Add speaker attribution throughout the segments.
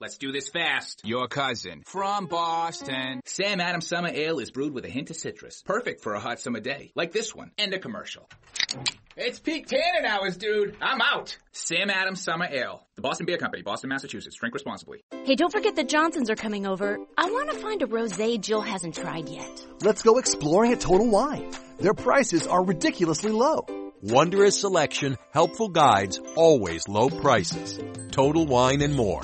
Speaker 1: Let's do this fast. Your cousin from Boston. Sam Adams Summer Ale is brewed with a hint of citrus. Perfect for a hot summer day. Like this one. End of commercial. It's peak tannin hours, dude. I'm out. Sam Adams Summer Ale. The Boston Beer Company, Boston, Massachusetts. Drink responsibly.
Speaker 2: Hey, don't forget the Johnsons are coming over. I want to find a rosé Jill hasn't tried yet.
Speaker 3: Let's go exploring at Total Wine. Their prices are ridiculously low.
Speaker 4: Wondrous selection, helpful guides, always low prices. Total Wine and more.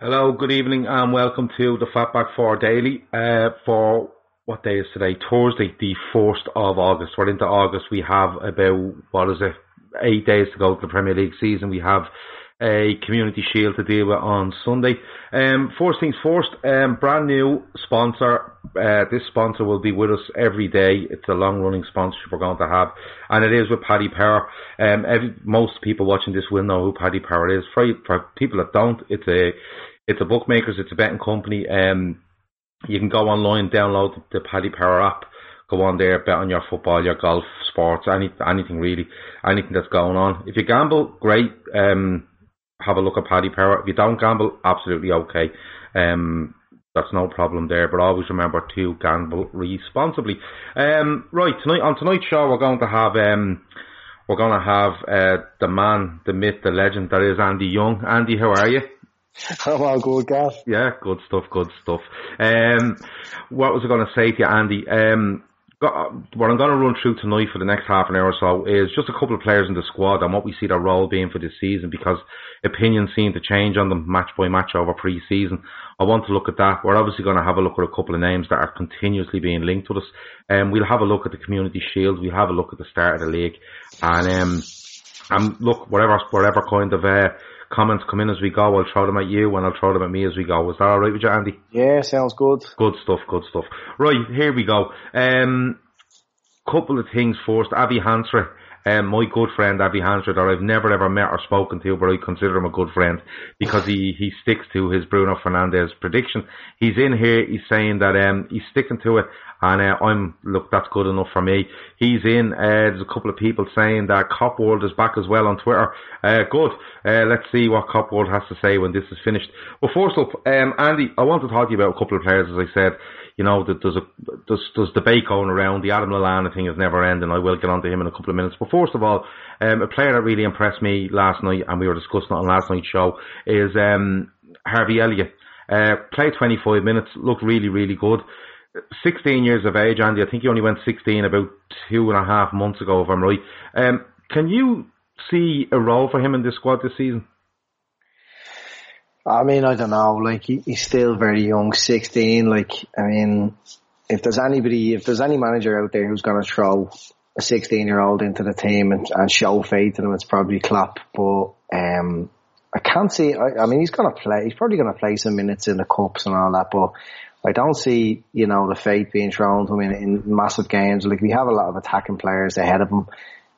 Speaker 5: Hello, good evening, and welcome to the Fatback Four Daily. Uh, for what day is today? Thursday, the first of August. We're into August. We have about what is it? Eight days to go to the Premier League season. We have a Community Shield to deal with on Sunday. Um, first things first, um, brand new sponsor. Uh, this sponsor will be with us every day. It's a long running sponsorship we're going to have, and it is with Paddy Power. Um, every, most people watching this will know who Paddy Power is. For, for people that don't, it's a it's a bookmakers, it's a betting company. Um, you can go online, download the Paddy Power app, go on there, bet on your football, your golf, sports, any anything really, anything that's going on. If you gamble, great. Um, have a look at Paddy Power. If you don't gamble, absolutely okay. Um, that's no problem there. But always remember to gamble responsibly. Um, right tonight on tonight's show, we're going to have um, we're going to have uh, the man, the myth, the legend that is Andy Young. Andy, how are you?
Speaker 6: I'm all good, Gav.
Speaker 5: Yeah, good stuff, good stuff. Um, what was I going to say to you, Andy? Um, what I'm going to run through tonight for the next half an hour or so is just a couple of players in the squad and what we see their role being for this season because opinions seem to change on them match by match over pre-season. I want to look at that. We're obviously going to have a look at a couple of names that are continuously being linked with us. Um, we'll have a look at the Community Shield. We'll have a look at the start of the league. And, um, and look, whatever, whatever kind of, uh, comments come in as we go. I'll throw them at you and I'll throw them at me as we go. Is that alright with you, Andy?
Speaker 6: Yeah, sounds good.
Speaker 5: Good stuff, good stuff. Right, here we go. Um, couple of things first. Avi Hansra, um, my good friend Avi Hansra, that I've never ever met or spoken to, but I consider him a good friend because he, he sticks to his Bruno Fernandes prediction. He's in here, he's saying that um, he's sticking to it and uh, I'm look, that's good enough for me. He's in. Uh, there's a couple of people saying that Cop World is back as well on Twitter. Uh, good. Uh, let's see what Cop World has to say when this is finished. Well, first up, um, Andy, I want to talk to you about a couple of players. As I said, you know, there's a there's, there's debate going around. The Adam Lallana thing is never ending. I will get on to him in a couple of minutes. But first of all, um, a player that really impressed me last night, and we were discussing it on last night's show, is um, Harvey Elliott. Uh, played 25 minutes, looked really, really good. 16 years of age, Andy. I think he only went 16 about two and a half months ago, if I'm right. Um, can you see a role for him in this squad this season?
Speaker 6: I mean, I don't know. Like he, he's still very young, 16. Like, I mean, if there's anybody, if there's any manager out there who's going to throw a 16 year old into the team and, and show faith in him, it's probably Klopp. But um, I can't see. I, I mean, he's going to play. He's probably going to play some minutes in the cups and all that. But I don't see, you know, the faith being thrown to him in, in massive games. Like we have a lot of attacking players ahead of him.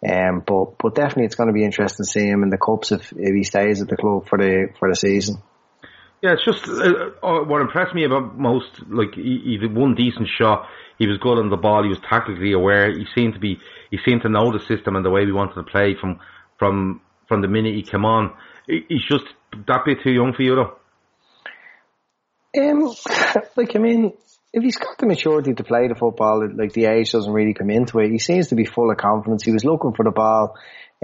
Speaker 6: Um, but, but definitely it's going to be interesting to see him in the cups if, if he stays at the club for the, for the season.
Speaker 5: Yeah, it's just uh, uh, what impressed me about most. Like he, he did one decent shot. He was good on the ball. He was tactically aware. He seemed to be. He seemed to know the system and the way we wanted to play from from from the minute he came on. He's just that bit too young for you, though.
Speaker 6: Um, like I mean, if he's got the maturity to play the football, like the age doesn't really come into it. He seems to be full of confidence. He was looking for the ball.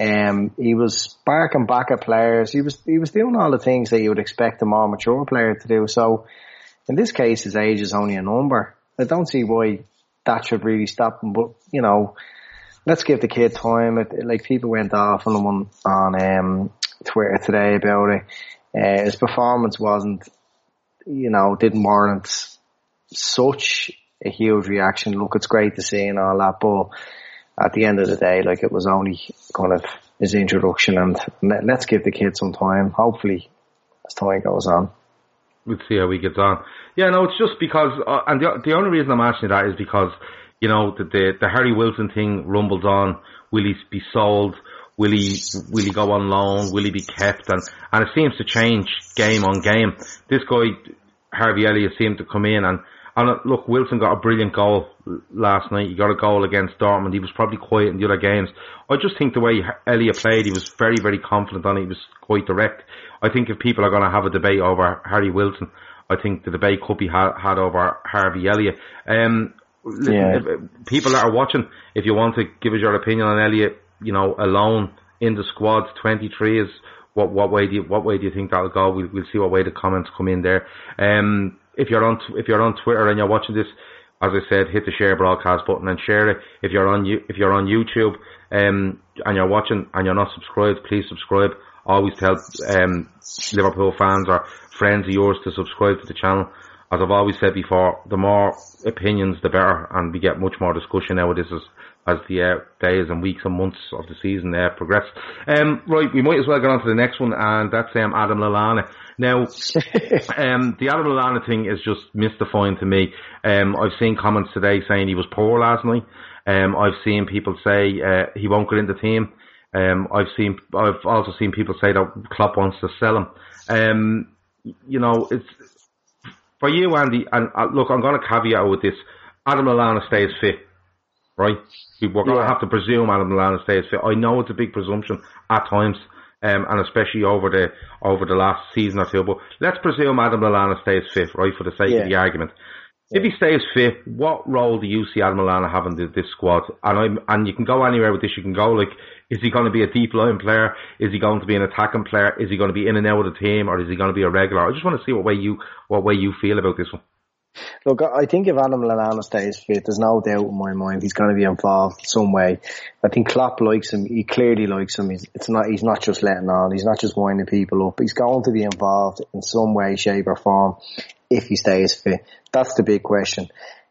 Speaker 6: Um, he was barking back at players. He was he was doing all the things that you would expect a more mature player to do. So, in this case, his age is only a number. I don't see why that should really stop him. But you know, let's give the kid time. It, like people went off on him on um, Twitter today about it. Uh, his performance wasn't, you know, didn't warrant such a huge reaction. Look, it's great to see and all that, but at the end of the day, like it was only kind of his introduction and let's give the kid some time. Hopefully as time goes on.
Speaker 5: We'll see how he gets on. Yeah, no, it's just because, uh, and the, the only reason I'm asking that is because, you know, the, the, the Harry Wilson thing rumbles on. Will he be sold? Will he will he go on loan? Will he be kept? And and it seems to change game on game. This guy Harvey Elliott seemed to come in and and uh, look, Wilson got a brilliant goal last night. He got a goal against Dortmund. He was probably quiet in the other games. I just think the way Elliott played, he was very, very confident on it. He was quite direct. I think if people are going to have a debate over Harry Wilson, I think the debate could be had, had over Harvey Elliott. Um, yeah. people that are watching, if you want to give us your opinion on Elliott, you know, alone in the squad, 23 is what what way do you what way do you think that'll go? We'll we'll see what way the comments come in there. Um, if you're on if you're on Twitter and you're watching this, as I said, hit the share broadcast button and share it. If you're on if you're on YouTube um, and you're watching and you're not subscribed, please subscribe. Always tell um, Liverpool fans or friends of yours to subscribe to the channel. As I've always said before, the more opinions, the better, and we get much more discussion nowadays as as the uh, days and weeks and months of the season uh, progress. Um, right, we might as well get on to the next one, and that's um, Adam Lallana. Now, um, the Adam Lallana thing is just mystifying to me. Um, I've seen comments today saying he was poor last night. Um, I've seen people say uh, he won't get in the team. Um, I've seen, I've also seen people say that Klopp wants to sell him. Um, you know, it's for you, Andy. And uh, look, I'm going to caveat with this: Adam Lallana stays fit, right? We're going to have to presume Adam Lallana stays fit. I know it's a big presumption at times um, and especially over the over the last season or two. But let's presume Adam Lallana stays fit, right, for the sake yeah. of the argument. Yeah. If he stays fit, what role do you see Adam Lallana having in this squad? And I'm, and you can go anywhere with this. You can go like, is he going to be a deep line player? Is he going to be an attacking player? Is he going to be in and out of the team, or is he going to be a regular? I just want to see what way you what way you feel about this one.
Speaker 6: Look, I think if Adam Lallana stays fit, there's no doubt in my mind he's going to be involved some way. I think Klopp likes him. He clearly likes him. He's, it's not. He's not just letting on. He's not just winding people up. He's going to be involved in some way, shape, or form if he stays fit. That's the big question.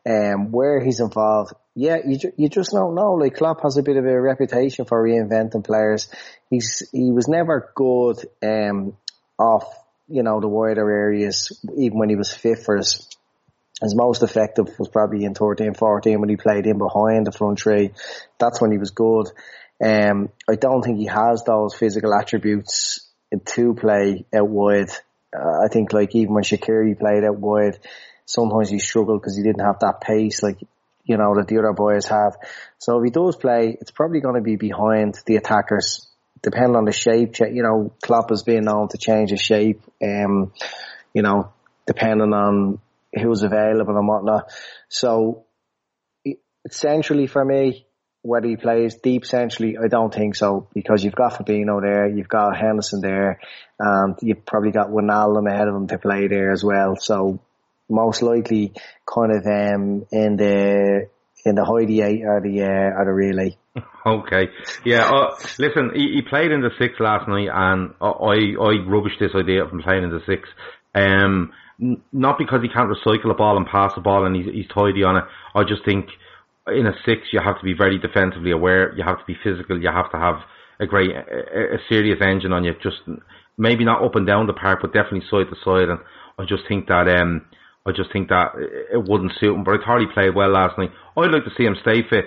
Speaker 6: Um, where he's involved, yeah, you ju- you just don't know. Like Klopp has a bit of a reputation for reinventing players. He's he was never good um, off you know the wider areas, even when he was fit for his his most effective was probably in 13, 14 when he played in behind the front three. That's when he was good. Um, I don't think he has those physical attributes to play out wide. Uh, I think like even when Shaqiri played out wide, sometimes he struggled because he didn't have that pace like, you know, that the other boys have. So if he does play, it's probably going to be behind the attackers, depending on the shape. You know, Klopp has been known to change his shape, um, you know, depending on who's available and whatnot. So essentially for me, whether he plays deep centrally, I don't think so because you've got Fabinho there, you've got Henderson there, and you've probably got Wijnaldum ahead of him to play there as well. So most likely, kind of um, in the in the Heidi eight or the uh, or the relay.
Speaker 5: Okay, yeah. Uh, listen, he, he, played in the six last night, and I I rubbished this idea of him playing in the six. Um, not because he can't recycle a ball and pass the ball and he's, he's tidy on it. I just think in a six you have to be very defensively aware. You have to be physical. You have to have a great, a, a serious engine on you. Just maybe not up and down the park, but definitely side to side. And I just think that um, I just think that it wouldn't suit him. But I thought he played well last night. I'd like to see him stay fit.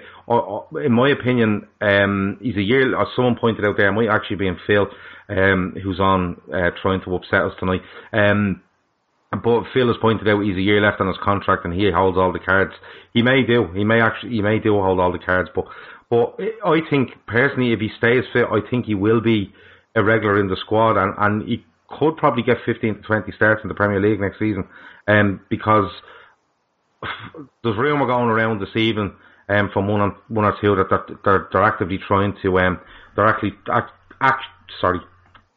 Speaker 5: In my opinion, um, he's a year. As someone pointed out there, might actually be in Phil, um, who's on uh, trying to upset us tonight. Um, but Phil has pointed out he's a year left on his contract and he holds all the cards. He may do. He may actually. He may do hold all the cards. But but I think personally, if he stays fit, I think he will be a regular in the squad and and he could probably get 15 to 20 starts in the Premier League next season. Um, because there's rumour going around this evening um, from one, on, one or two that they're, they're, they're actively trying to um, they're actually act, act sorry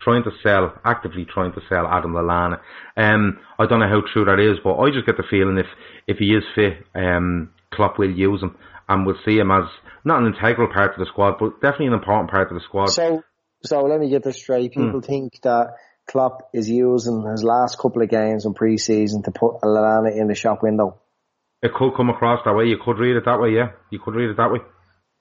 Speaker 5: trying to sell, actively trying to sell Adam Lallana. Um, I don't know how true that is, but I just get the feeling if, if he is fit, um, Klopp will use him and we'll see him as not an integral part of the squad, but definitely an important part of the squad.
Speaker 6: So, so let me get this straight.
Speaker 5: Hmm.
Speaker 6: People think that Klopp is using his last couple of games in pre-season to put Lallana in the shop window.
Speaker 5: It could come across that way. You could read it that way. Yeah, you could read it that way.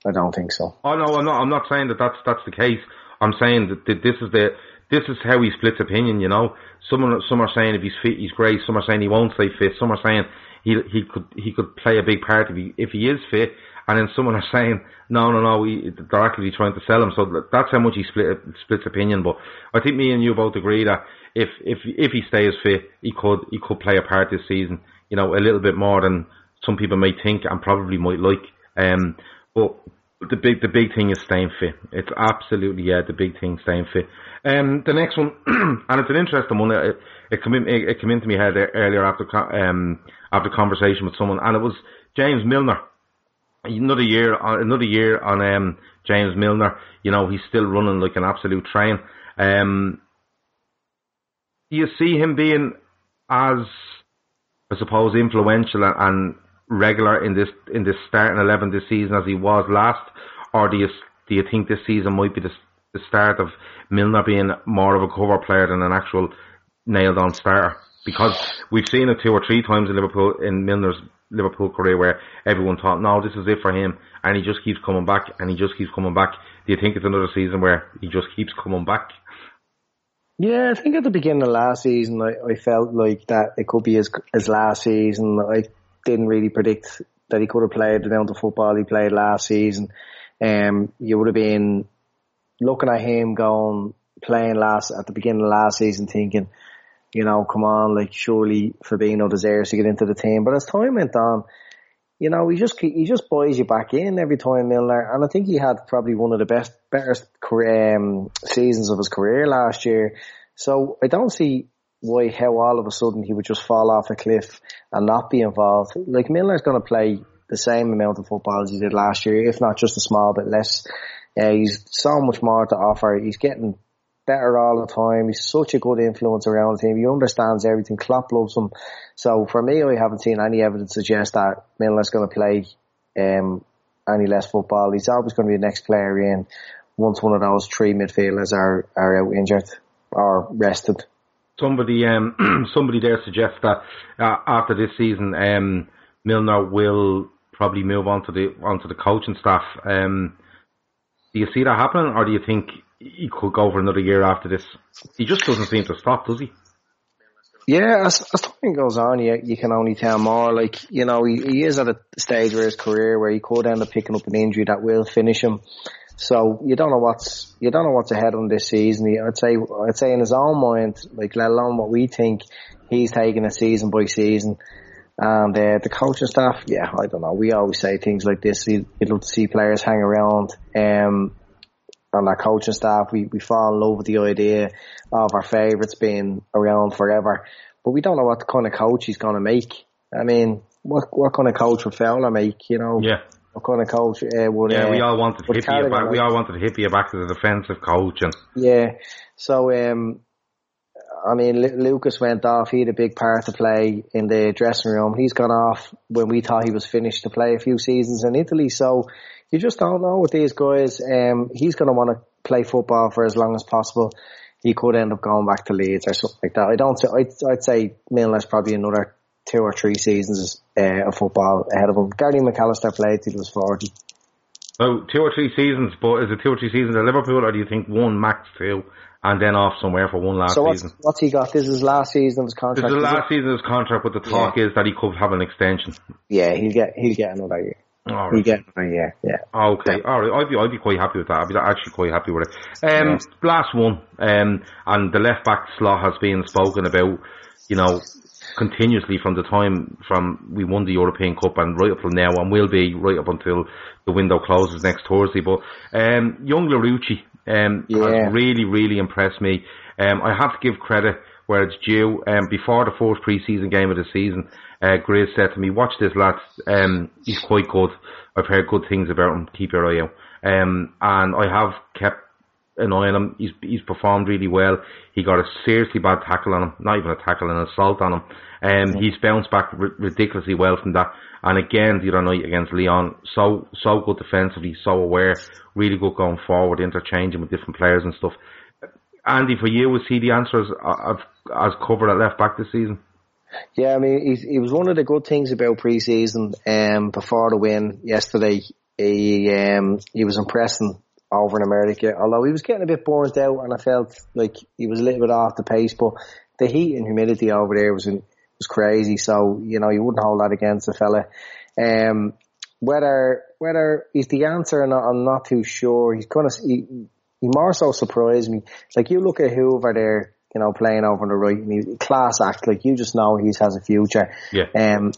Speaker 6: I don't think so.
Speaker 5: Oh no, I'm not. I'm not saying that that's that's the case. I'm saying that th- this is the this is how he splits opinion. You know, some are, some are saying if he's fit, he's great. Some are saying he won't stay fit. Some are saying he he could he could play a big part if he if he is fit. And then someone are saying no, no, no. We, they're actually trying to sell him. So that's how much he split splits opinion. But I think me and you both agree that if if if he stays fit, he could he could play a part this season. You know, a little bit more than some people may think and probably might like. Um, but the big the big thing is staying fit. It's absolutely yeah the big thing staying fit. Um, the next one, and it's an interesting one. It, it came in, it, it came into my head earlier after um after conversation with someone, and it was James Milner. Another year, another year on um, James Milner. You know he's still running like an absolute train. Um, you see him being as I suppose influential and regular in this in this starting eleven this season as he was last, or do you do you think this season might be the, the start of Milner being more of a cover player than an actual nailed on starter? Because we've seen it two or three times in Liverpool in Milner's Liverpool career where everyone thought, no, this is it for him, and he just keeps coming back and he just keeps coming back. Do you think it's another season where he just keeps coming back?
Speaker 6: Yeah, I think at the beginning of last season, I, I felt like that it could be his, his last season. I didn't really predict that he could have played the amount of football he played last season. Um, you would have been looking at him going, playing last, at the beginning of last season thinking, you know, come on, like surely Fabinho deserves to get into the team. But as time went on, you know, he just he just buys you back in every time Milner, and I think he had probably one of the best, better um, seasons of his career last year. So I don't see why how all of a sudden he would just fall off a cliff and not be involved. Like Milner's going to play the same amount of football as he did last year, if not just a small bit less. Uh, he's so much more to offer. He's getting better all the time. He's such a good influence around the team. He understands everything. Klopp loves him. So for me, I haven't seen any evidence suggest that Milner's going to play um, any less football. He's always going to be the next player in once one of those three midfielders are, are out injured or rested.
Speaker 5: Somebody, um, somebody there suggests that uh, after this season, um, Milner will probably move on to the onto the coaching staff. Um, do you see that happening, or do you think he could go for another year after this? He just doesn't seem to stop, does he?
Speaker 6: Yeah, as, as time goes on, you, you can only tell more. Like, you know, he, he is at a stage where his career where he could end up picking up an injury that will finish him. So you don't know what's you don't know what's ahead on this season. I'd say I'd say in his own mind, like let alone what we think, he's taking it season by season. And uh, the coaching staff, yeah, I don't know. We always say things like this. You'd love to see players hang around. Um, on our coaching staff, we, we fall in love with the idea of our favourites being around forever. But we don't know what kind of coach he's going to make. I mean, what what kind of coach would Fowler make? You know,
Speaker 5: Yeah.
Speaker 6: What kind of coach uh, would?
Speaker 5: Yeah,
Speaker 6: uh,
Speaker 5: we all wanted
Speaker 6: Carragher
Speaker 5: back. We all wanted Hyypiä back as a defensive coach, and
Speaker 6: Yeah. So, um, I mean, Lu- Lucas went off. He had a big part to play in the dressing room. He's gone off when we thought he was finished to play a few seasons in Italy. So you just don't know with these guys. Um, he's going to want to play football for as long as possible. He could end up going back to Leeds or something like that. I don't. I'd, I'd say Milner's probably another two or three seasons uh, of football ahead of him. Gary McAllister played till he was forty.
Speaker 5: so two or three seasons. But is it two or three seasons at Liverpool, or do you think one max two, and then off somewhere for one last
Speaker 6: So what's
Speaker 5: season?
Speaker 6: what's he got? This is last season of his
Speaker 5: This
Speaker 6: contract.
Speaker 5: is the
Speaker 6: is it?
Speaker 5: last season of his contract, but the talk is that he could have an extension.
Speaker 6: Yeah, he'll get he'll get another year.
Speaker 5: All
Speaker 6: He'll
Speaker 5: right.
Speaker 6: get another year. Yeah.
Speaker 5: Okay, all right. I'd be, I'd be quite happy with that. I'd be actually quite happy with it. Um, last one, um, and the left back slot has been spoken about, you know, continuously from the time from we won the European Cup and right up till now, and will be right up until the window closes next Thursday. But um, young Larouci um,
Speaker 6: Yeah.
Speaker 5: has really, really impressed me. Um, I have to give credit where it's due. Um, before the first pre-season game of the season, uh, Grizz said to me, "Watch this, lad. Um, he's quite good. I've heard good things about him. Keep your eye out." Um, and I have kept an eye on him. He's he's performed really well. He got a seriously bad tackle on him, not even a tackle, an assault on him. Um, he's bounced back r- ridiculously well from that. And again, the other night against Lyon, so so good defensively, so aware, really good going forward, interchanging with different players and stuff. Andy, for you, was he the answer as, as covered at left back this season?
Speaker 6: Yeah, I mean, he, he was one of the good things about pre-season. Um, before the win yesterday, he um, he was impressing over in America. Although he was getting a bit burnt out, and I felt like he was a little bit off the pace. But the heat and humidity over there was was crazy. So you know you wouldn't hold that against the fella. Um, whether whether he's the answer or not, I'm not too sure. He's kind of he, he more so surprised me. Like you look at Hoever there, you know, playing over on the right, and he's class act. Like you just know he has a future.
Speaker 5: Yeah.
Speaker 6: Um,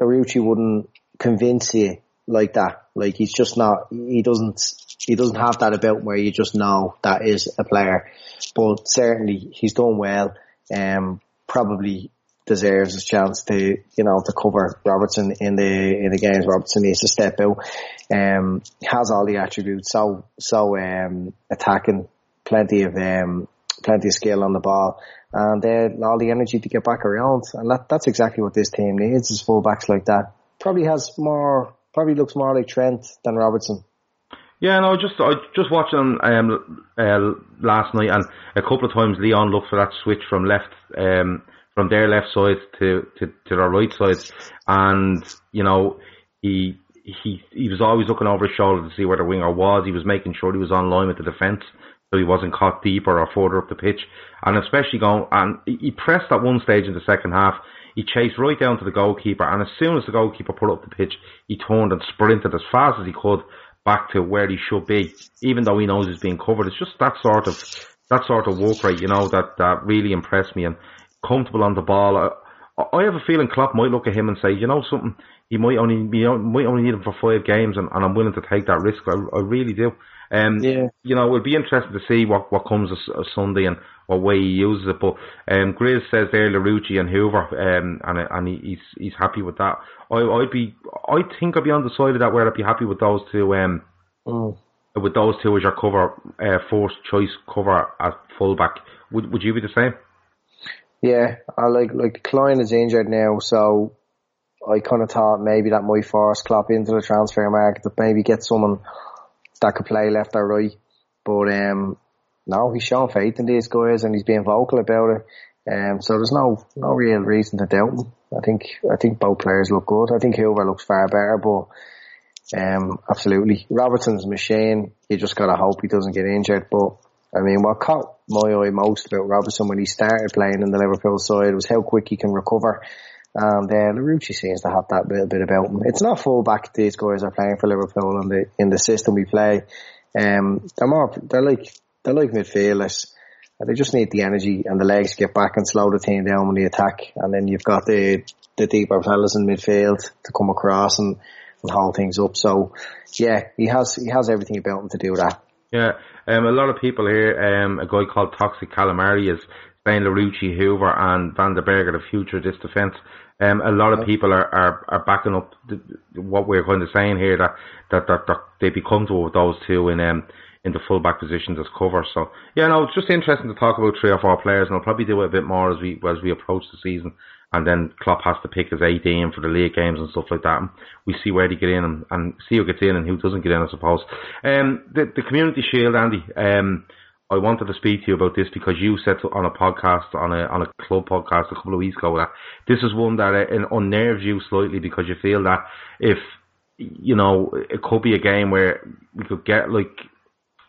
Speaker 6: Arucci wouldn't convince you like that. Like he's just not. He doesn't. He doesn't have that about where you just know that is a player. But certainly he's done well. Um, probably deserves a chance to, you know, to cover Robertson in the in the games. Robertson needs to step out. Um, has all the attributes. So so um, attacking, plenty of um, plenty of skill on the ball, and uh, all the energy to get back around. And that that's exactly what this team needs. Is fullbacks like that. Probably has more. Probably looks more like Trent than Robertson.
Speaker 5: Yeah, no, just I just watching um, uh, last night, and a couple of times Lyon looked for that switch from left um, from their left side to, to, to their right side. And, you know, he, he, he was always looking over his shoulder to see where the winger was. He was making sure he was on line with the defence so he wasn't caught deeper or further up the pitch. And especially going, and he pressed at one stage in the second half. He chased right down to the goalkeeper, and as soon as the goalkeeper put up the pitch, he turned and sprinted as fast as he could back to where he should be, even though he knows he's being covered. It's just that sort of that sort of work rate, you know, that that really impressed me. And comfortable on the ball. I, I have a feeling Klopp might look at him and say, you know something, he might only you know, might only need him for five games, and, and I'm willing to take that risk. I, I really do. Um,
Speaker 6: yeah.
Speaker 5: You know, it'll be interesting to see what, what comes of, Sunday and what way he uses it. But um, Grizz says there Larouci and Hoever, um, and and he's he's happy with that. I I'd be I think I'd be on the side of that where I'd be happy with those two. Um,
Speaker 6: mm.
Speaker 5: with those two as your cover, uh, first choice cover at fullback. Would would you be the same?
Speaker 6: Yeah, I like like Clyne is injured now, so I kind of thought maybe that might force Klopp into the transfer market to maybe get someone that could play left or right. But um, no, he's shown faith in these guys and he's being vocal about it. Um, so there's no no real reason to doubt him. I think I think both players look good. I think Hoever looks far better, but um, absolutely Robertson's machine. You just gotta hope he doesn't get injured. But I mean, what caught my eye most about Robertson when he started playing in the Liverpool side was how quick he can recover. And uh, Larouci seems to have that little bit about him. It's not full back these guys are playing for Liverpool in the in the system we play. Um, they're more they're like they're like midfielders. They just need the energy and the legs to get back and slow the team down when they attack. And then you've got the the deeper fellas in midfield to come across and, and hold things up. So yeah, he has he has everything about him to do that.
Speaker 5: Yeah, um, a lot of people here, um, a guy called Toxic Calamari is saying Larouci, Hoever and Van den Berg are the future of this defence. Um, a lot of people are, are, are backing up the, what we're kind of saying here that, that, that, that they be comfortable with those two in, um, in the full back positions as cover. So yeah, no, it's just interesting to talk about three or four players and I'll probably do it a bit more as we, as we approach the season and then Klopp has to pick his 18 for the league games and stuff like that. And we see where they get in and, and see who gets in and who doesn't get in, I suppose. Um, the, the Community Shield, Andy, um, I wanted to speak to you about this because you said on a podcast, on a on a club podcast a couple of weeks ago that this is one that uh, unnerves you slightly because you feel that if you know it could be a game where we could get like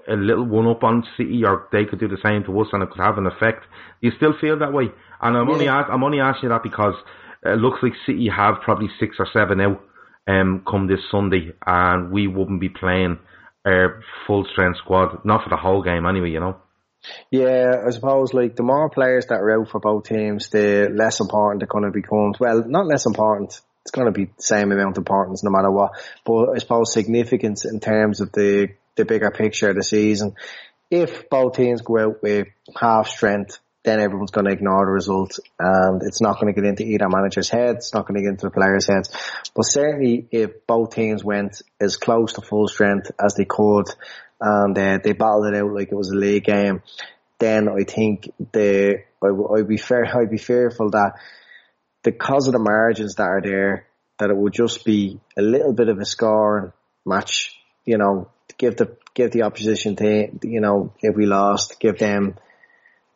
Speaker 5: a little one up on City or they could do the same to us and it could have an effect. Do you still feel that way? And I'm yeah. only ask, I'm only asking you that because it looks like City have probably six or seven out um, come this Sunday, and we wouldn't be playing our full strength squad, not for the whole game anyway, you know.
Speaker 6: Yeah, I suppose like the more players that are out for both teams, the less important they're going to become. Well, not less important. It's going to be the same amount of importance no matter what. But I suppose significance in terms of the the bigger picture of the season. If both teams go out with half strength, then everyone's going to ignore the result and it's not going to get into either manager's head. It's not going to get into the players' heads. But certainly if both teams went as close to full strength as they could and uh, they battled it out like it was a league game, then I think the, I, would be fair, I'd be fearful that because of the margins that are there, that it would just be a little bit of a scoring match, you know, give the, give the opposition team, you know, if we lost, give them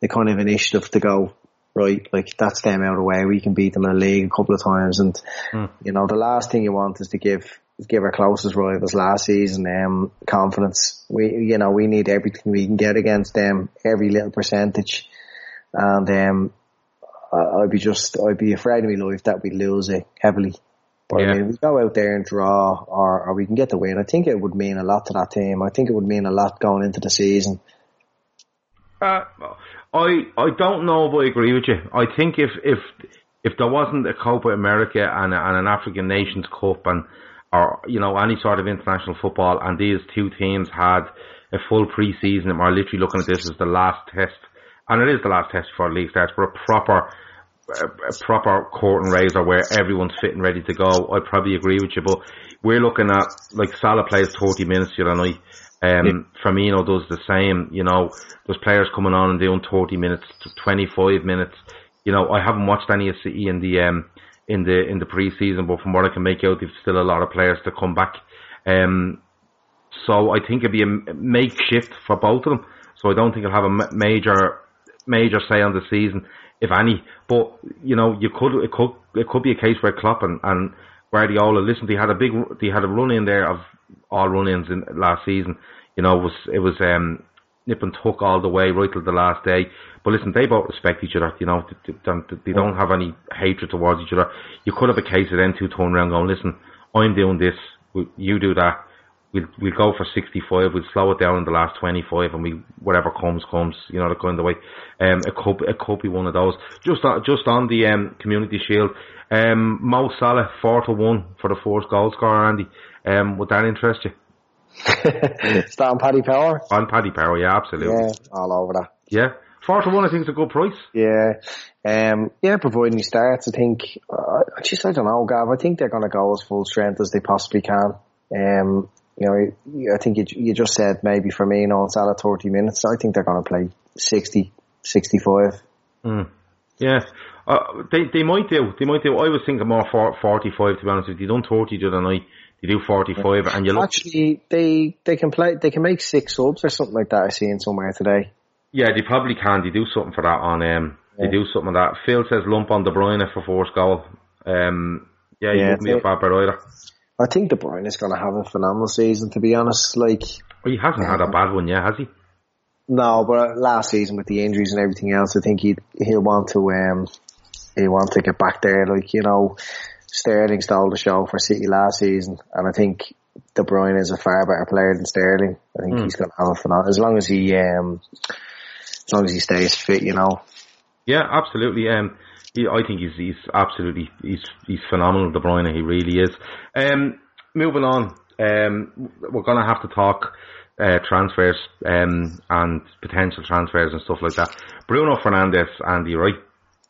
Speaker 6: the kind of initiative to go, right, like that's them out of the way. We can beat them in the league a couple of times. And,
Speaker 5: Mm.
Speaker 6: you know, the last thing you want is to give, give our closest rivals last season, um, confidence. We, you know, we need everything we can get against them, every little percentage. And, um, I- I'd be just, I'd be afraid of my life that we lose it heavily. But
Speaker 5: Yeah.
Speaker 6: I mean, we go out there and draw, or, or we can get the win. I think it would mean a lot to that team. I think it would mean a lot going into the season.
Speaker 5: Uh, I I don't know if I agree with you. I think if if if there wasn't a Copa America and, and an African Nations Cup and or you know any sort of international football, and these two teams had a full pre-season, and we're literally looking at this as the last test, and it is the last test for league starts for a proper a, proper court and razor where everyone's fit and ready to go. I'd probably agree with you, but we're looking at like Salah plays 30 minutes the other night. Um, Firmino does the same. You know, there's players coming on and doing 30 minutes, to 25 minutes. You know, I haven't watched any of City in the um in the in the pre-season, but from what I can make out, there's still a lot of players to come back. Um, so I think it'd be a makeshift for both of them. So I don't think it'll have a major major say on the season, if any. But you know, you could it could it could be a case where Klopp and, and Guardiola, listen, they had a big they had a run in there of all run-ins in last season. You know, it was it was um, nip and tuck all the way right till the last day. But listen, they both respect each other. You know, they, they, they don't have any hatred towards each other. You could have a case of them two turning around going, listen, I'm doing this, you do that we'll we'll go for 65. We'll slow it down in the last 25, and we whatever comes comes. You know, the kind of way. Um, it could it could be one of those. Just on, just on the um Community Shield, um, Mo Salah four to one for the fourth goal scorer. Andy, um, would that interest you?
Speaker 6: Stan Paddy Power?
Speaker 5: On Paddy Power, yeah, absolutely.
Speaker 6: Yeah, all over that.
Speaker 5: Yeah, four to one. I think is a good price.
Speaker 6: Yeah. Um, yeah, providing he starts, I think, uh, just, I don't know, Gav, I think they're going to go as full strength as they possibly can. Um, you know, I think you, you just said maybe for me, you know, out of 30 minutes. I think they're going to play 60, 65.
Speaker 5: Mm. Yeah, uh, they they might do. They might do. I was thinking more for forty five to be honest with you. They done thirty the other night. They do forty five, and you look.
Speaker 6: Actually, they, they can play, they can make six subs or something like that I see in somewhere today.
Speaker 5: Yeah, they probably can. They do something for that on. Um, they
Speaker 6: Yeah.
Speaker 5: do something like that. Phil says lump on De Bruyne for first goal. Um, yeah, he
Speaker 6: Yeah,
Speaker 5: wouldn't be a
Speaker 6: they-
Speaker 5: bad bet either.
Speaker 6: I think De Bruyne is going to have a phenomenal season, to be honest. Like,
Speaker 5: Well, he hasn't had a bad one yet, has he?
Speaker 6: No, but last season with the injuries and everything else, I think he he'll want to um he'll want to get back there. Like you know, Sterling stole the show for City last season, and I think De Bruyne is a far better player than Sterling. I think
Speaker 5: Hmm.
Speaker 6: he's going to have a phenomenal as long as he um as long as he stays fit. You know,
Speaker 5: Yeah, absolutely. Um, he, I think he's he's absolutely he's he's phenomenal, De Bruyne. He really is. Um, moving on. Um, we're gonna have to talk uh, transfers um and potential transfers and stuff like that. Bruno Fernandes, Andy, right?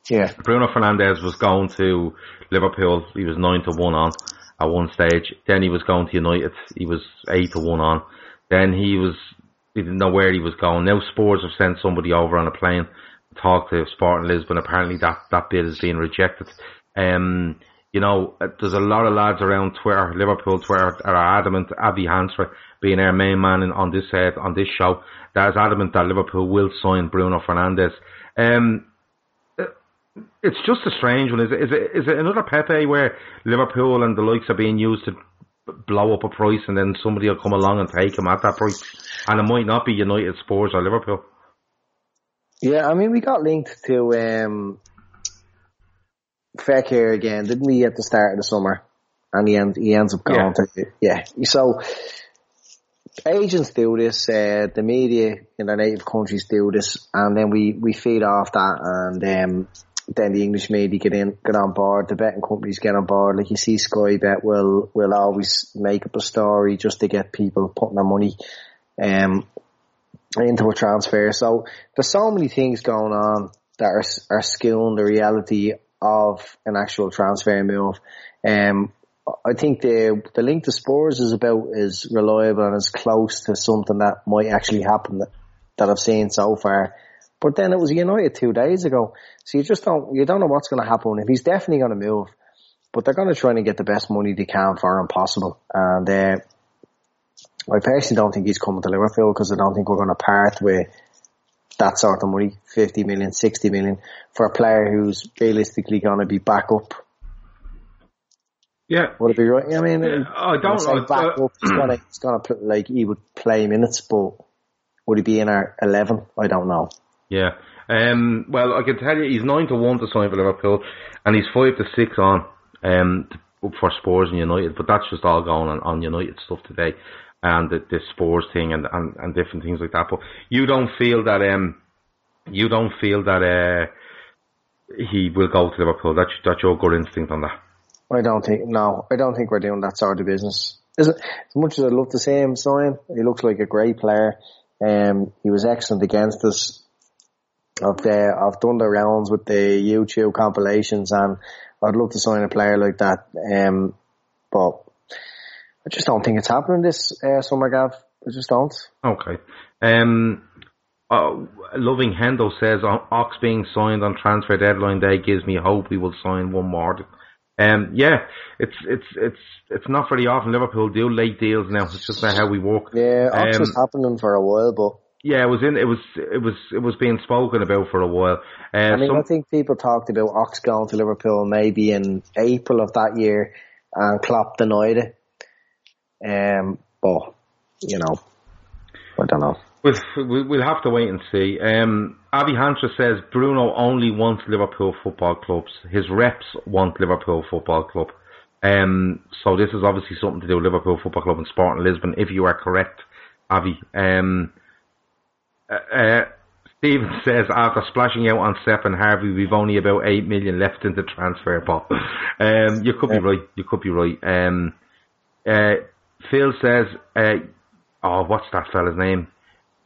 Speaker 6: yeah,
Speaker 5: Bruno Fernandes was going to Liverpool. He was nine to one on at one stage. Then he was going to United. He was eight to one on. Then he was he didn't know where he was going. Now Spurs have sent somebody over on a plane talk to Sporting Lisbon. Apparently that that bid is being rejected. Um, you know, uh, there's a lot of lads around Twitter, Liverpool Twitter, are adamant. Avi Hansra being our main man in, on this head on this show, that is adamant that Liverpool will sign Bruno Fernandes. Um, it's just a strange one. Is it, is it, is it another Pepe where Liverpool and the likes are being used to blow up a price and then somebody will come along and take him at that price? And it might not be United, Spurs or Liverpool.
Speaker 6: Yeah. I mean, we got linked to um Fekir again, didn't we, at the start of the summer? And he ends he ends up going to yeah. So agents do this, uh, the media in their native countries do this, and then we, we feed off that, and um, then the English media get in, get on board, the betting companies get on board. Like you see, Sky Bet will will always make up a story just to get people putting their money um, into a transfer. So there's so many things going on that are are skewing the reality of an actual transfer move. Um, I think the the link to Spurs is about as reliable and as close to something that might actually happen that, that I've seen so far. But then it was United two days ago, so you just don't you don't know what's going to happen. If he's definitely going to move, but they're going to try and get the best money they can for him possible. And uh, I personally don't think he's coming to Liverpool because I don't think we're going to part with that sort of money, 50 million, 60 million, for a player who's realistically going to be back up.
Speaker 5: Yeah.
Speaker 6: Would it be right? I mean,
Speaker 5: yeah, I don't know.
Speaker 6: Back uh, up, he's going to, he's going to put, like, he would play minutes, but would he be in our 11? I don't know.
Speaker 5: Yeah. Um, well, I can tell you, he's 9 to 1 to sign for Liverpool, and he's 5 to 6 on um, for Spurs and United, but that's just all going on, on United stuff today and the, the Spurs thing and, and, and different things like that. But you don't feel that um you don't feel that uh he will go to Liverpool. That's that's your good instinct on that.
Speaker 6: I don't think no, I don't think we're doing that sort of business. It, as much as I love to see him sign, he looks like a great player. Um, he was excellent against us. I've uh, I've done the rounds with the YouTube compilations, and I'd love to sign a player like that. Um, but I just don't think it's happening this uh, summer, Gav. I just don't.
Speaker 5: Okay. Um, uh, Loving Hendo says Ox being signed on transfer deadline day gives me hope we will sign one more. Um, yeah, it's it's it's it's not very often Liverpool do late deals now. It's just about how we work.
Speaker 6: Yeah, Ox um, was happening for a while, but
Speaker 5: yeah, it was in it was it was it was being spoken about for a while.
Speaker 6: Uh, I mean, some, I think people talked about Ox going to Liverpool maybe in April of that year, and Klopp denied it. Um, but you know, I don't know.
Speaker 5: We'll, we'll have to wait and see. Um, Avi Hansra says Bruno only wants Liverpool football clubs. His reps want Liverpool football club. Um, so this is obviously something to do with Liverpool Football Club and Sporting Lisbon, if you are correct, Avi. Um, uh, uh, Stephen says after splashing out on Sepp and Harvey, we've only about eight million left in the transfer pot. Um, you could be right. You could be right. Um, uh, Phil says, uh, oh, what's that fella's name?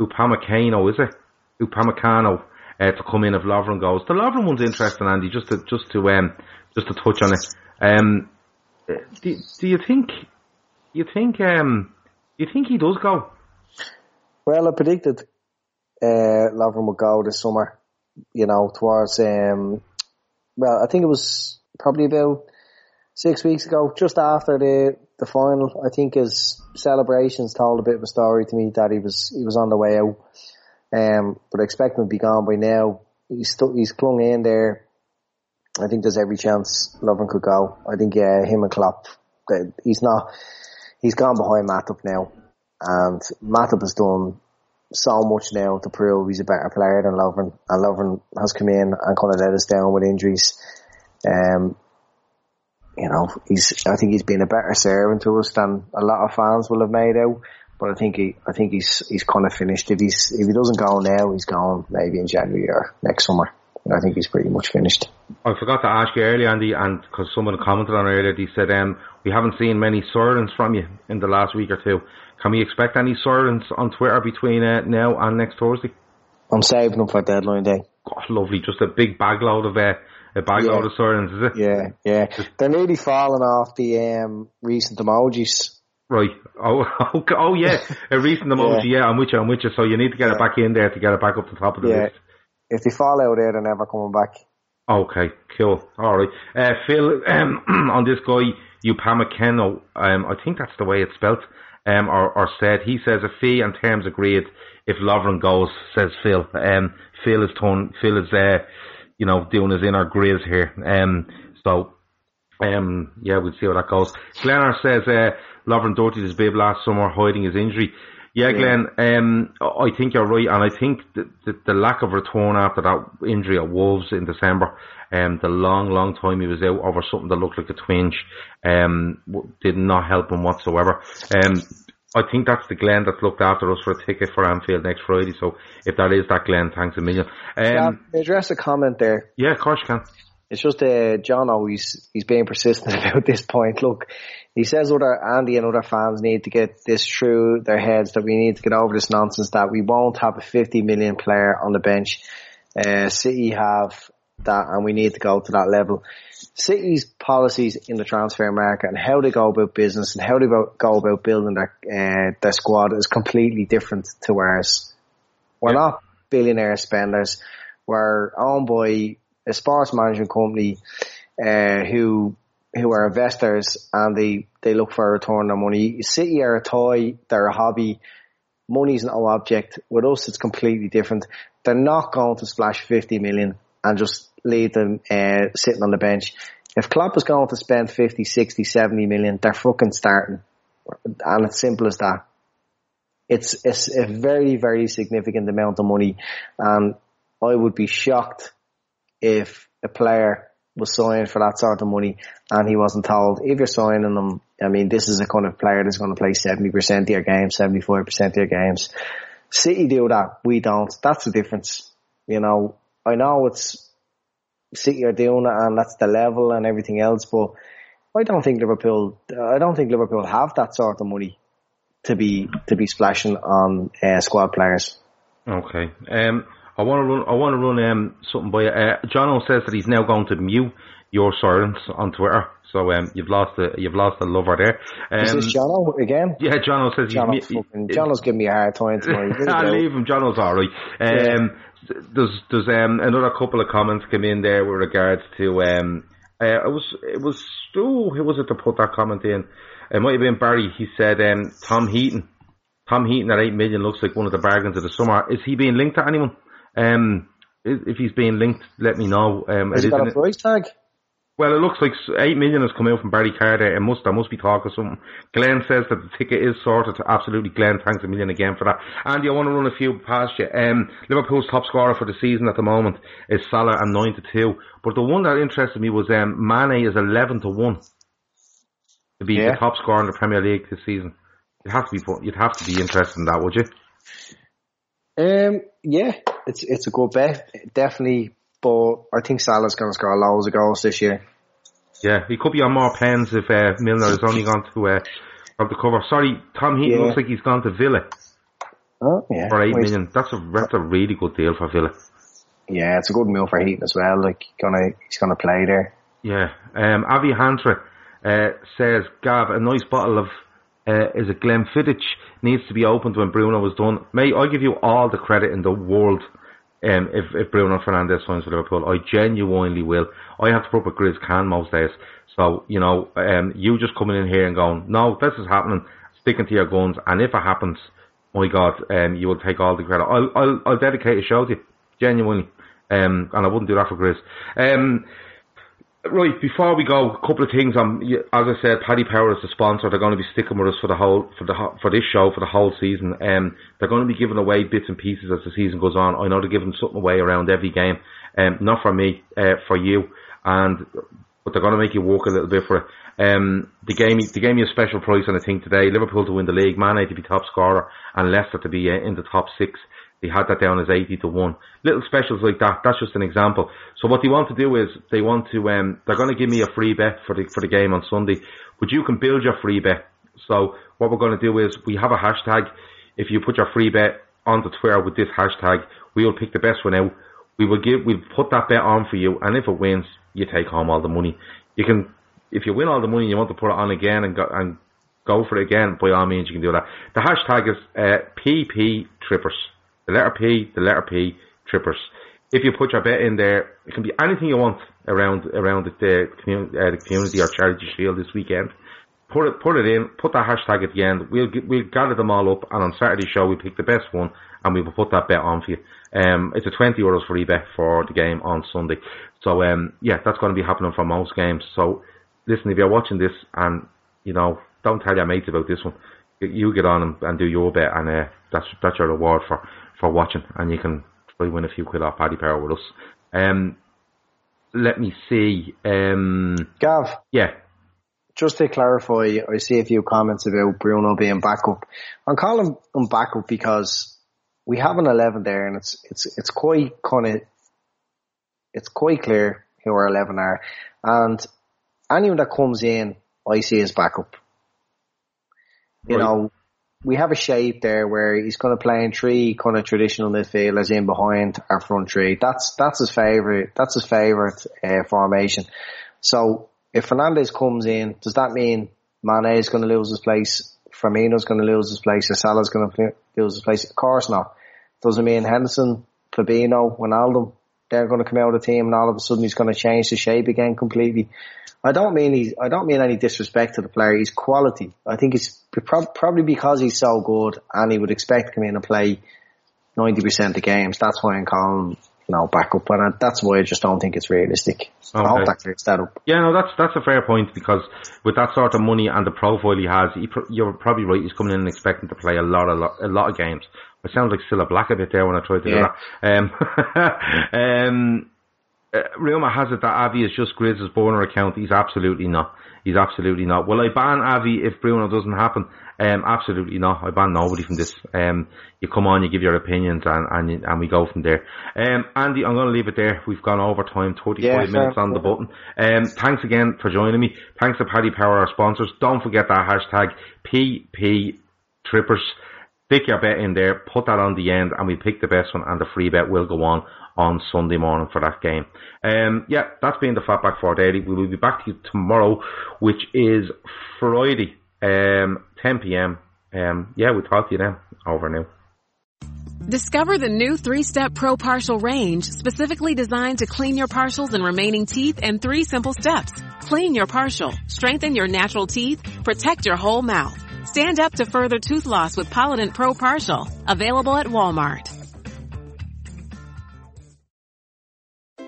Speaker 5: Upamecano, is it? Upamecano, uh, to come in if Lovren goes. The Lovren one's interesting, Andy, just to, just to, um, just to touch on it. Um, do, do you think, you think, um, you think he does go?
Speaker 6: Well, I predicted, uh, Lovren would go this summer, you know, towards, um, well, I think it was probably about six weeks ago, just after the the final. I think his celebrations told a bit of a story to me that he was he was on the way out. Um, but I expect him to be gone by now. He's stu- he's clung in there. I think there's every chance Lovren could go. I think yeah, him and Klopp. He's not. He's gone behind Matip now, and Matip has done so much now to prove he's a better player than Lovren, and Lovren has come in and kind of let us down with injuries. Um, you know, he's, I think he's been a better servant to us than a lot of fans will have made out. But I think he, I think he's, he's kind of finished. If he's, if he doesn't go now, he's gone maybe in January or next summer. I think he's pretty much finished.
Speaker 5: I forgot to ask you earlier, Andy, and because someone commented on earlier, they said, um, we haven't seen many sirens from you in the last week or two. Can we expect any sirens on Twitter between uh, now and next Thursday?
Speaker 6: I'm saving them for deadline day.
Speaker 5: God, lovely. Just a big bag load of uh, a bag yeah. of sirens, is it?
Speaker 6: Yeah, yeah. They're nearly falling off the um, recent emojis.
Speaker 5: Right. Oh, okay. oh yeah. A recent emoji. yeah. yeah, I'm with you. I'm with you. So you need to get yeah. it back in there to get it back up to the top of the yeah. list.
Speaker 6: If they fall out there, they're never coming back.
Speaker 5: Okay, cool. All right. Uh, Phil, um, on this guy, Upamecano, um, I think that's the way it's spelt, um, or, or said. He says a fee and terms agreed if Lovren goes, says Phil. Um, Phil is torn, Phil is, uh, you know, doing his inner grills here. Um, so, um, yeah, we'll see how that goes. Glennar says, uh, Lovren Doherty his bib last summer hiding his injury. Yeah, Glenn, um, I think you're right, and I think the, the, the, lack of return after that injury at Wolves in December, um, the long, long time he was out over something that looked like a twinge, um, did not help him whatsoever. Um, I think that's the Glen that's looked after us for a ticket for Anfield next Friday. So if that is that Glen, thanks a million. Um,
Speaker 6: yeah, address a comment there.
Speaker 5: Yeah, of course you can.
Speaker 6: It's just uh, John always he's being persistent about this point. Look, he says other Andy and other fans need to get this through their heads that we need to get over this nonsense that we won't have a 50 million player on the bench. Uh, City have that and we need to go to that level. City's policies in the transfer market and how they go about business and how they go about building their uh, their squad is completely different to ours. We're yeah. not billionaire spenders. We're owned by a sports management company uh, who who are investors and they, they look for a return on money. City are a toy, they're a hobby. Money's no object. With us, it's completely different. They're not going to splash 50 million and just leave them uh, sitting on the bench. If Klopp is going to spend 50, 60, 70 million, they're fucking starting. And it's simple as that. It's, it's a very, very significant amount of money. And I would be shocked if a player was signed for that sort of money and he wasn't told, if you're signing them, I mean, this is a kind of player that's going to play 70% of your games, 75% of your games. City do that. We don't. That's the difference. You know, I know it's City are doing it and that's the level and everything else, but I don't think Liverpool, I don't think Liverpool have that sort of money to be, to be splashing on uh, squad players.
Speaker 5: Okay. Um, I want to run. I want to run um, something by. Uh, Jono says that he's now going to mute your silence on Twitter. So um, you've lost a you've lost a lover there. Um,
Speaker 6: Is this Jono again?
Speaker 5: Yeah, Jono says
Speaker 6: Jono
Speaker 5: he's.
Speaker 6: fucking, Jono's giving me a hard time tonight.
Speaker 5: I'll leave him. Jono's all right. Um, There's there's um, another couple of comments come in there with regards to um, uh, it was it was Stu who was it to put that comment in? It might have been Barry. He said um, Tom Heaton. Tom Heaton at eight million looks like one of the bargains of the summer. Is he being linked to anyone? Um, if he's being linked, let me know. Um,
Speaker 6: Has he got a price tag?
Speaker 5: Well, it looks like eight million has come out from Barry Carter. It must, there must be talk of something. Glenn says that the ticket is sorted. Absolutely, Glenn. Thanks a million again for that. Andy, I want to run a few past you. Um, Liverpool's top scorer for the season at the moment is Salah and nine to two. But the one that interested me was um, Mane is eleven to one to be
Speaker 6: Yeah.
Speaker 5: the top scorer in the Premier League this season. You'd have to be, you'd have to be interested in that, would you?
Speaker 6: Um, yeah, it's it's a good bet, definitely. But I think Salah's going to score loads of goals this year.
Speaker 5: Yeah, he could be on more pens if uh, Milner has only gone to uh, of the cover. Sorry, Tom Heaton
Speaker 6: Yeah.
Speaker 5: looks like he's gone to Villa.
Speaker 6: Oh yeah,
Speaker 5: for eight
Speaker 6: Well,
Speaker 5: million. That's a that's a really good deal for Villa.
Speaker 6: Yeah, it's a good meal for Heaton as well. Like gonna he's gonna play there.
Speaker 5: Yeah. Um, Avi Hansra uh, says, Gav, a nice bottle of uh, is it Glenfiddich needs to be opened when Bruno was done. May I give you all the credit in the world. Um, if, if Bruno Fernandes signs for Liverpool, I genuinely will. I have to put up with Grizz can most days. So, you know, um, you just coming in here and going, no, this is happening, sticking to your guns, and if it happens, my God, um, you will take all the credit. I'll, I'll, I'll dedicate a show to you, genuinely. Um, and I wouldn't do that for Grizz. Um, Right, before we go, a couple of things. Um, as I said, Paddy Power is the sponsor. They're going to be sticking with us for the whole for the for this show for the whole season. Um, they're going to be giving away bits and pieces as the season goes on. I know they're giving something away around every game. Um, not for me, uh, for you, and but they're going to make you work a little bit for it. Um, they gave me gave me a special price on a thing today. Liverpool to win the league, Mane to be top scorer, and Leicester to be uh, in the top six. They had that down as 80 to 1. Little specials like that, that's just an example. So what they want to do is, they want to, um, they're going to give me a free bet for the, for the game on Sunday. But you can build your free bet. So what we're going to do is, we have a hashtag. If you put your free bet onto Twitter with this hashtag, we will pick the best one out. We will give, we'll put that bet on for you, and if it wins, you take home all the money. You can, if you win all the money, and you want to put it on again and go, and go for it again, by all means you can do that. The hashtag is uh, PP Trippers. The letter P, the letter P, Trippers. If you put your bet in there, it can be anything you want around around the, community, uh, the community or charity shield this weekend. Put it put it in. Put that hashtag at the end. We'll we'll gather them all up, and on Saturday show we pick the best one, and we will put that bet on for you. Um, it's a twenty euros free bet for the game on Sunday. So um, yeah, that's going to be happening for most games. So listen, if you're watching this and you know, don't tell your mates about this one. You get on and, and do your bet, and uh, that's that's your reward for for watching, and you can probably win a few quid off Paddy Power with us. Um, let me see. Um,
Speaker 6: Gav,
Speaker 5: yeah,
Speaker 6: just to clarify, I see a few comments about Bruno being backup. I'm calling him backup because we have an eleven there, and it's it's it's quite kind of it's quite clear who our eleven are, and anyone that comes in, I see as backup. You
Speaker 5: Right.
Speaker 6: know, we have a shape there where he's going to play in three kind of traditional midfielders in behind our front three. That's that's his favorite. That's his favorite uh, formation. So if Fernandes comes in, does that mean Mane is going to lose his place? Firmino's going to lose his place? Salah's going to lose his place? Of course not. Does it mean Henderson, Fabinho, Wijnaldum? They're going to come out of the team and all of a sudden he's going to change the shape again completely. I don't mean he's, I don't mean any disrespect to the player. He's quality. I think it's probably because he's so good and he would expect to come in and play 90% of the games. That's why I'm calling you know, back up. And that's why I just don't think it's realistic. Okay. I hope that clears that up.
Speaker 5: Yeah, no, that's that's a fair point because with that sort of money and the profile he has, he, you're probably right. He's coming in and expecting to play a lot, a lot, a lot of games. It sounds like still a black a bit there when I tried to yeah. do that. Um, um, uh, rumor has it that Avi is just Grizz's burner account. He's absolutely not. He's absolutely not. Will I ban Avi if Bruno doesn't happen? Um, absolutely not. I ban nobody from this. Um, you come on, you give your opinions, and and, and we go from there. Um, Andy, I'm going to leave it there. We've gone over time, 35 yeah, minutes on the button. Um, thanks again for joining me. Thanks to Paddy Power, our sponsors. Don't forget that hashtag PP Trippers. Stick your bet in there, put that on the end, and we pick the best one, and the free bet will go on on Sunday morning for that game. Um, yeah, that's been the Fatback 4 Daily. We will be back to you tomorrow, which is Friday. Um, 10 p.m. Um, yeah, we'll talk to you then. Over now.
Speaker 7: Discover the new three-step Pro Partial range, specifically designed to clean your partials and remaining teeth in three simple steps. Clean your partial, strengthen your natural teeth, protect your whole mouth. Stand up to further tooth loss with Polident Pro Partial. Available at Walmart.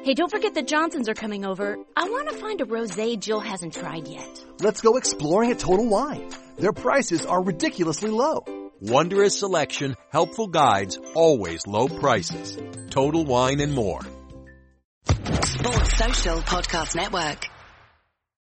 Speaker 2: Hey, don't forget the Johnsons are coming over. I want to find a rosé Jill hasn't tried yet.
Speaker 3: Let's go exploring at Total Wine. Their prices are ridiculously low.
Speaker 4: Wondrous selection, helpful guides, always low prices. Total Wine and more.
Speaker 8: Sports Social Podcast Network.